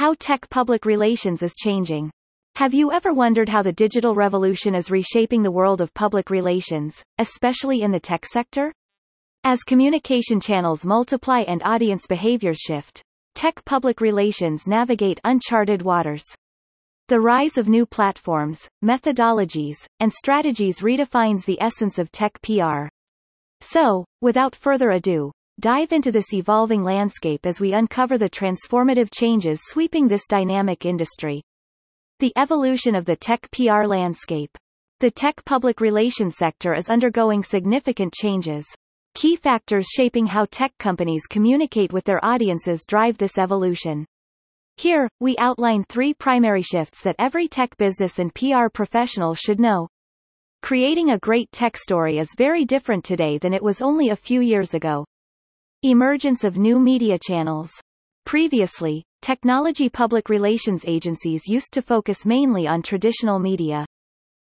How tech public relations is changing. Have you ever wondered how the digital revolution is reshaping the world of public relations, especially in the tech sector? As communication channels multiply and audience behaviors shift, tech public relations navigate uncharted waters. The rise of new platforms, methodologies, and strategies redefines the essence of tech PR. So, without further ado, dive into this evolving landscape as we uncover the transformative changes sweeping this dynamic industry. The evolution of the tech PR landscape. The tech public relations sector is undergoing significant changes. Key factors shaping how tech companies communicate with their audiences drive this evolution. Here, we outline three primary shifts that every tech business and PR professional should know. Creating a great tech story is very different today than it was only a few years ago. Emergence of new media channels. Previously, technology public relations agencies used to focus mainly on traditional media.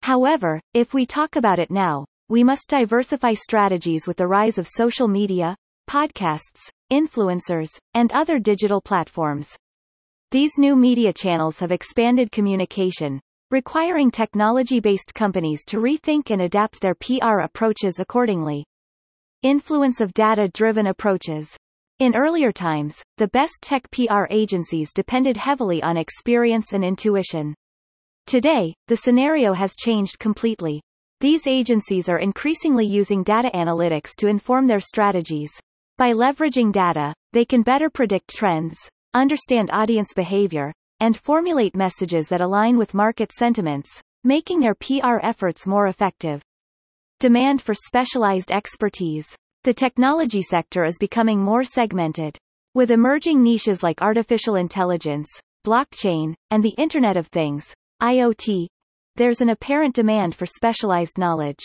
However, if we talk about it now, we must diversify strategies with the rise of social media, podcasts, influencers, and other digital platforms. These new media channels have expanded communication, requiring technology-based companies to rethink and adapt their PR approaches accordingly. Influence of data-driven approaches. In earlier times, the best tech PR agencies depended heavily on experience and intuition. Today, the scenario has changed completely. These agencies are increasingly using data analytics to inform their strategies. By leveraging data, they can better predict trends, understand audience behavior, and formulate messages that align with market sentiments, making their PR efforts more effective. Demand for specialized expertise. The technology sector is becoming more segmented. With emerging niches like artificial intelligence, blockchain, and the Internet of Things, IoT, there's an apparent demand for specialized knowledge.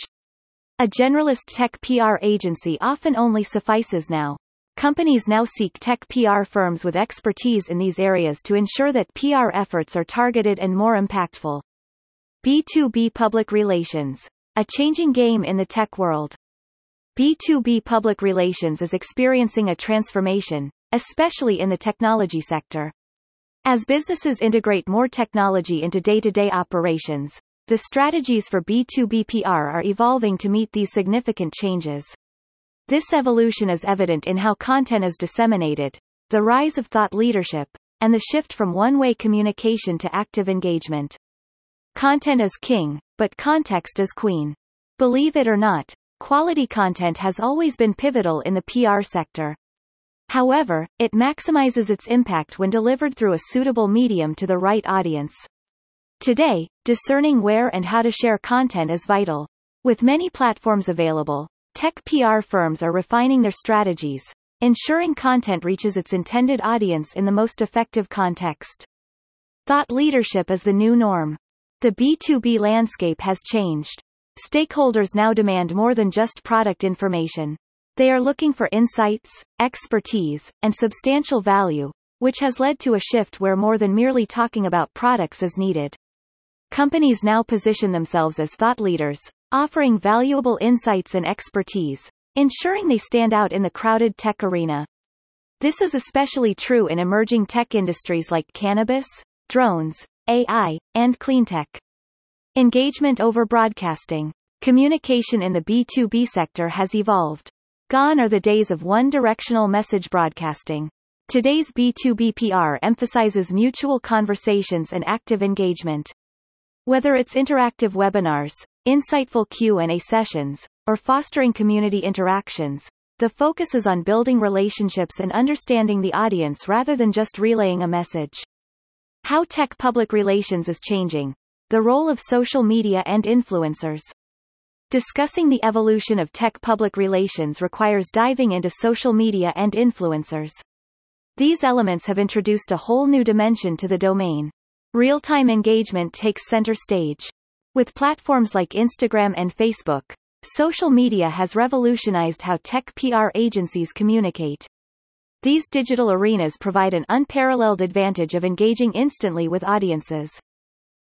A generalist tech PR agency often only suffices now. Companies now seek tech PR firms with expertise in these areas to ensure that PR efforts are targeted and more impactful. B2B Public Relations. A changing game in the tech world. B2B public relations is experiencing a transformation, especially in the technology sector. As businesses integrate more technology into day-to-day operations, the strategies for B2B PR are evolving to meet these significant changes. This evolution is evident in how content is disseminated, the rise of thought leadership, and the shift from one-way communication to active engagement. Content is king, but context is queen. Believe it or not, quality content has always been pivotal in the PR sector. However, it maximizes its impact when delivered through a suitable medium to the right audience. Today, discerning where and how to share content is vital. With many platforms available, Tech PR firms are refining their strategies, ensuring content reaches its intended audience in the most effective context. Thought leadership is the new norm. The B2B landscape has changed. Stakeholders now demand more than just product information. They are looking for insights, expertise, and substantial value, which has led to a shift where more than merely talking about products is needed. Companies now position themselves as thought leaders, offering valuable insights and expertise, ensuring they stand out in the crowded tech arena. This is especially true in emerging tech industries like cannabis, drones, AI, and cleantech. Engagement over broadcasting. Communication in the B2B sector has evolved. Gone are the days of one-directional message broadcasting. Today's B2B PR emphasizes mutual conversations and active engagement. Whether it's interactive webinars, insightful Q&A sessions, or fostering community interactions, the focus is on building relationships and understanding the audience rather than just relaying a message. How tech public relations is changing. The role of social media and influencers. Discussing the evolution of tech public relations requires diving into social media and influencers. These elements have introduced a whole new dimension to the domain. Real-time engagement takes center stage. With platforms like Instagram and Facebook, social media has revolutionized how tech PR agencies communicate. These digital arenas provide an unparalleled advantage of engaging instantly with audiences.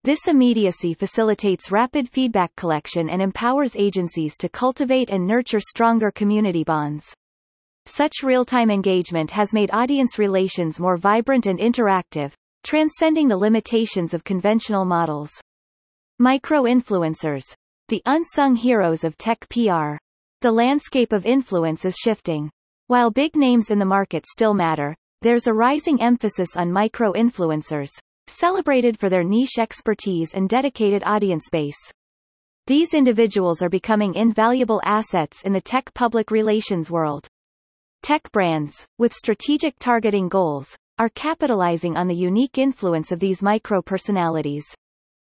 This immediacy facilitates rapid feedback collection and empowers agencies to cultivate and nurture stronger community bonds. Such real-time engagement has made audience relations more vibrant and interactive, transcending the limitations of conventional models. Micro-influencers. The unsung heroes of tech PR. The landscape of influence is shifting. While big names in the market still matter, there's a rising emphasis on micro-influencers, celebrated for their niche expertise and dedicated audience base. These individuals are becoming invaluable assets in the tech public relations world. Tech brands, with strategic targeting goals, are capitalizing on the unique influence of these micro-personalities.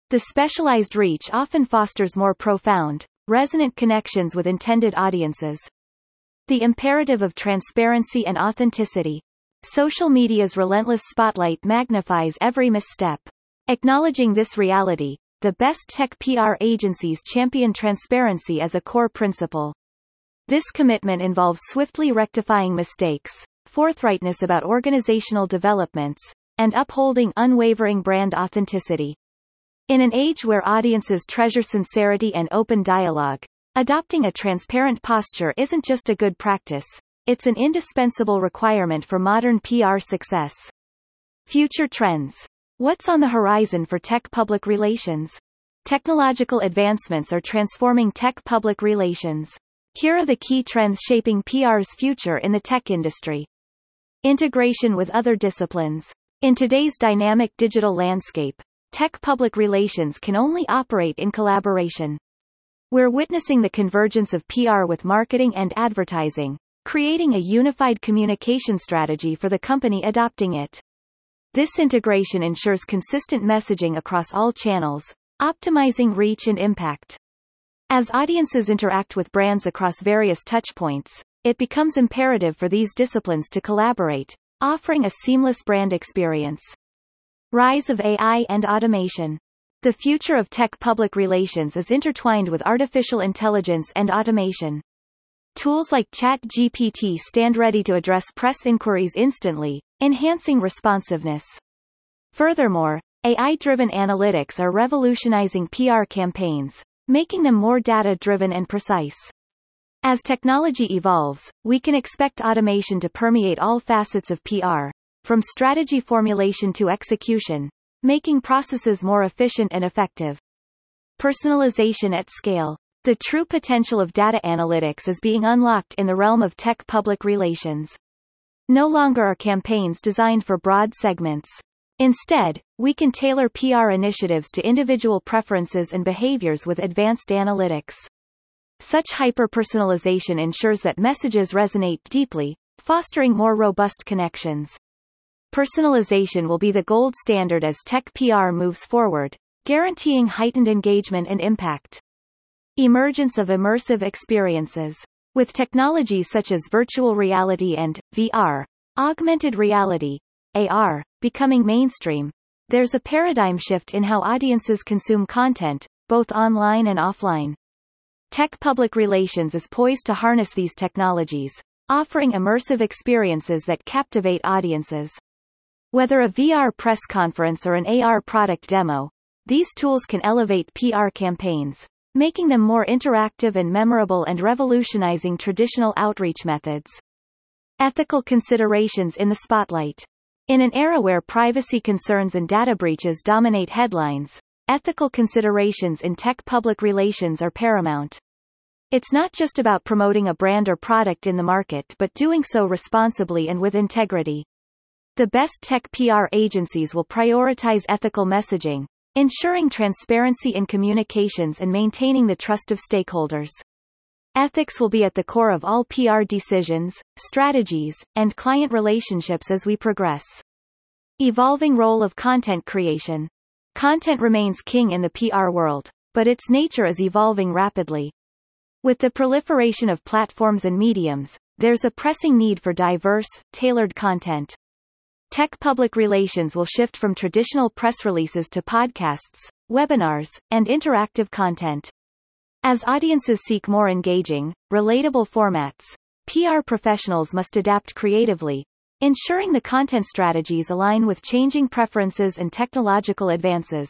The specialized reach often fosters more profound, resonant connections with intended audiences. The imperative of transparency and authenticity. Social media's relentless spotlight magnifies every misstep. Acknowledging this reality, the best tech PR agencies champion transparency as a core principle. This commitment involves swiftly rectifying mistakes, forthrightness about organizational developments, and upholding unwavering brand authenticity. In an age where audiences treasure sincerity and open dialogue, adopting a transparent posture isn't just a good practice, it's an indispensable requirement for modern PR success. Future trends. What's on the horizon for tech public relations? Technological advancements are transforming tech public relations. Here are the key trends shaping PR's future in the tech industry. Integration with other disciplines. In today's dynamic digital landscape, tech public relations can only operate in collaboration. We're witnessing the convergence of PR with marketing and advertising, creating a unified communication strategy for the company adopting it. This integration ensures consistent messaging across all channels, optimizing reach and impact. As audiences interact with brands across various touchpoints, it becomes imperative for these disciplines to collaborate, offering a seamless brand experience. Rise of AI and automation. The future of tech public relations is intertwined with artificial intelligence and automation. Tools like ChatGPT stand ready to address press inquiries instantly, enhancing responsiveness. Furthermore, AI-driven analytics are revolutionizing PR campaigns, making them more data-driven and precise. As technology evolves, we can expect automation to permeate all facets of PR, from strategy formulation to execution, making processes more efficient and effective. Personalization at scale. The true potential of data analytics is being unlocked in the realm of tech public relations. No longer are campaigns designed for broad segments. Instead, we can tailor PR initiatives to individual preferences and behaviors with advanced analytics. Such hyper-personalization ensures that messages resonate deeply, fostering more robust connections. Personalization will be the gold standard as tech PR moves forward, guaranteeing heightened engagement and impact. Emergence of immersive experiences. With technologies such as virtual reality and VR, augmented reality, AR, becoming mainstream, there's a paradigm shift in how audiences consume content, both online and offline. Tech public relations is poised to harness these technologies, offering immersive experiences that captivate audiences. Whether a VR press conference or an AR product demo, these tools can elevate PR campaigns, making them more interactive and memorable and revolutionizing traditional outreach methods. Ethical considerations in the spotlight. In an era where privacy concerns and data breaches dominate headlines, ethical considerations in tech public relations are paramount. It's not just about promoting a brand or product in the market but doing so responsibly and with integrity. The best tech PR agencies will prioritize ethical messaging, ensuring transparency in communications and maintaining the trust of stakeholders. Ethics will be at the core of all PR decisions, strategies, and client relationships as we progress. Evolving role of content creation. Content remains king in the PR world, but its nature is evolving rapidly. With the proliferation of platforms and mediums, there's a pressing need for diverse, tailored content. Tech public relations will shift from traditional press releases to podcasts, webinars, and interactive content. As audiences seek more engaging, relatable formats, PR professionals must adapt creatively, ensuring the content strategies align with changing preferences and technological advances.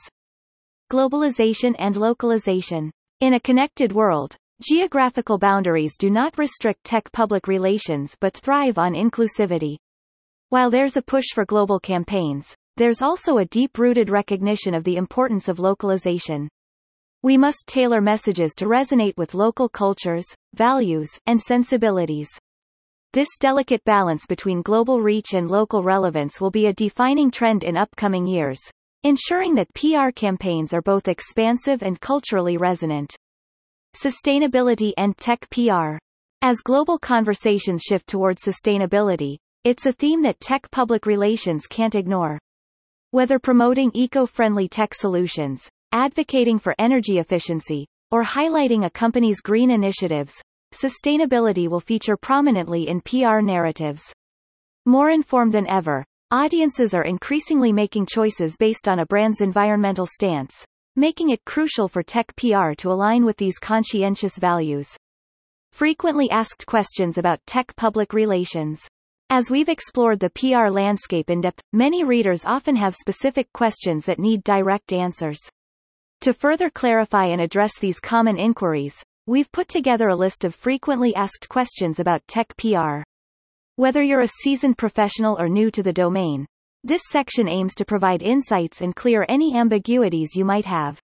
Globalization and localization. In a connected world, geographical boundaries do not restrict tech public relations but thrive on inclusivity. While there's a push for global campaigns, there's also a deep-rooted recognition of the importance of localization. We must tailor messages to resonate with local cultures, values, and sensibilities. This delicate balance between global reach and local relevance will be a defining trend in upcoming years, ensuring that PR campaigns are both expansive and culturally resonant. Sustainability and tech PR. As global conversations shift towards sustainability, it's a theme that tech public relations can't ignore. Whether promoting eco-friendly tech solutions, advocating for energy efficiency, or highlighting a company's green initiatives, sustainability will feature prominently in PR narratives. More informed than ever, audiences are increasingly making choices based on a brand's environmental stance, making it crucial for tech PR to align with these conscientious values. Frequently asked questions about tech public relations. As we've explored the PR landscape in depth, many readers often have specific questions that need direct answers. To further clarify and address these common inquiries, we've put together a list of frequently asked questions about tech PR. Whether you're a seasoned professional or new to the domain, this section aims to provide insights and clear any ambiguities you might have.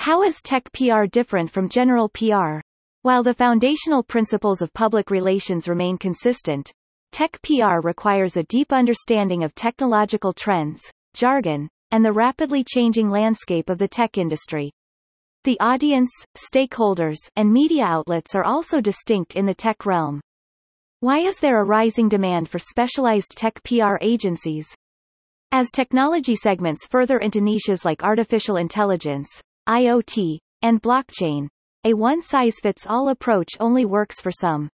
How is tech PR different from general PR? While the foundational principles of public relations remain consistent, Tech PR requires a deep understanding of technological trends, jargon, and the rapidly changing landscape of the tech industry. The audience, stakeholders, and media outlets are also distinct in the tech realm. Why is there a rising demand for specialized tech PR agencies? As technology segments further into niches like artificial intelligence, IoT, and blockchain, a one-size-fits-all approach only works for some.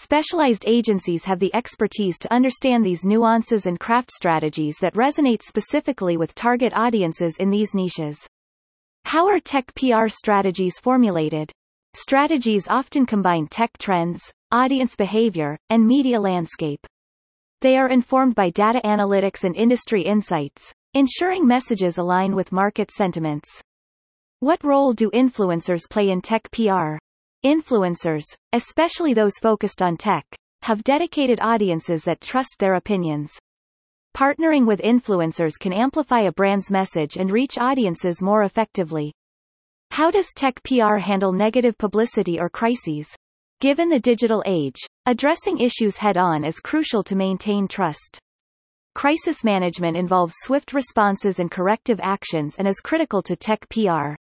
Specialized agencies have the expertise to understand these nuances and craft strategies that resonate specifically with target audiences in these niches. How are tech PR strategies formulated? Strategies often combine tech trends, audience behavior, and media landscape. They are informed by data analytics and industry insights, ensuring messages align with market sentiments. What role do influencers play in tech PR? Influencers, especially those focused on tech, have dedicated audiences that trust their opinions. Partnering with influencers can amplify a brand's message and reach audiences more effectively. How does tech PR handle negative publicity or crises? Given the digital age, addressing issues head-on is crucial to maintain trust. Crisis management involves swift responses and corrective actions and is critical to tech PR.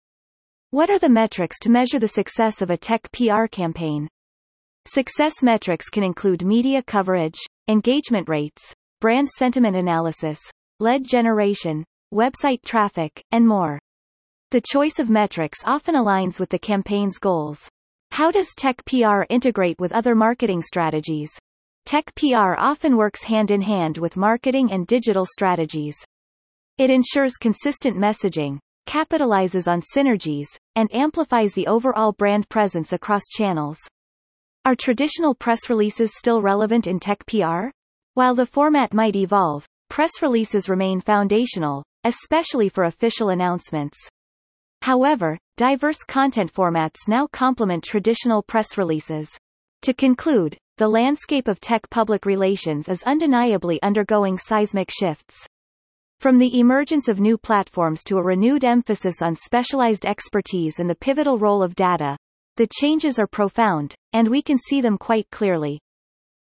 What are the metrics to measure the success of a tech PR campaign? Success metrics can include media coverage, engagement rates, brand sentiment analysis, lead generation, website traffic, and more. The choice of metrics often aligns with the campaign's goals. How does tech PR integrate with other marketing strategies? Tech PR often works hand in hand with marketing and digital strategies. It ensures consistent messaging, capitalizes on synergies, and amplifies the overall brand presence across channels. Are traditional press releases still relevant in tech PR? While the format might evolve, press releases remain foundational, especially for official announcements. However, diverse content formats now complement traditional press releases. To conclude, the landscape of tech public relations is undeniably undergoing seismic shifts. From the emergence of new platforms to a renewed emphasis on specialized expertise and the pivotal role of data, the changes are profound, and we can see them quite clearly.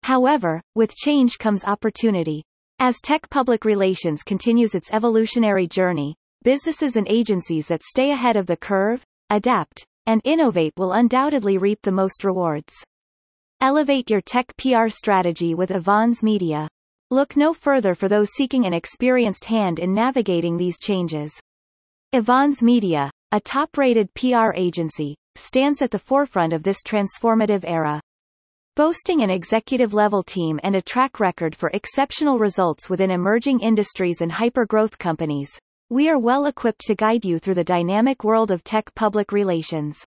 However, with change comes opportunity. As tech public relations continues its evolutionary journey, businesses and agencies that stay ahead of the curve, adapt, and innovate will undoubtedly reap the most rewards. Elevate your tech PR strategy with Avaans Media. Look no further for those seeking an experienced hand in navigating these changes. Avaans Media, a top-rated PR agency, stands at the forefront of this transformative era. Boasting an executive-level team and a track record for exceptional results within emerging industries and hyper-growth companies, we are well equipped to guide you through the dynamic world of tech public relations.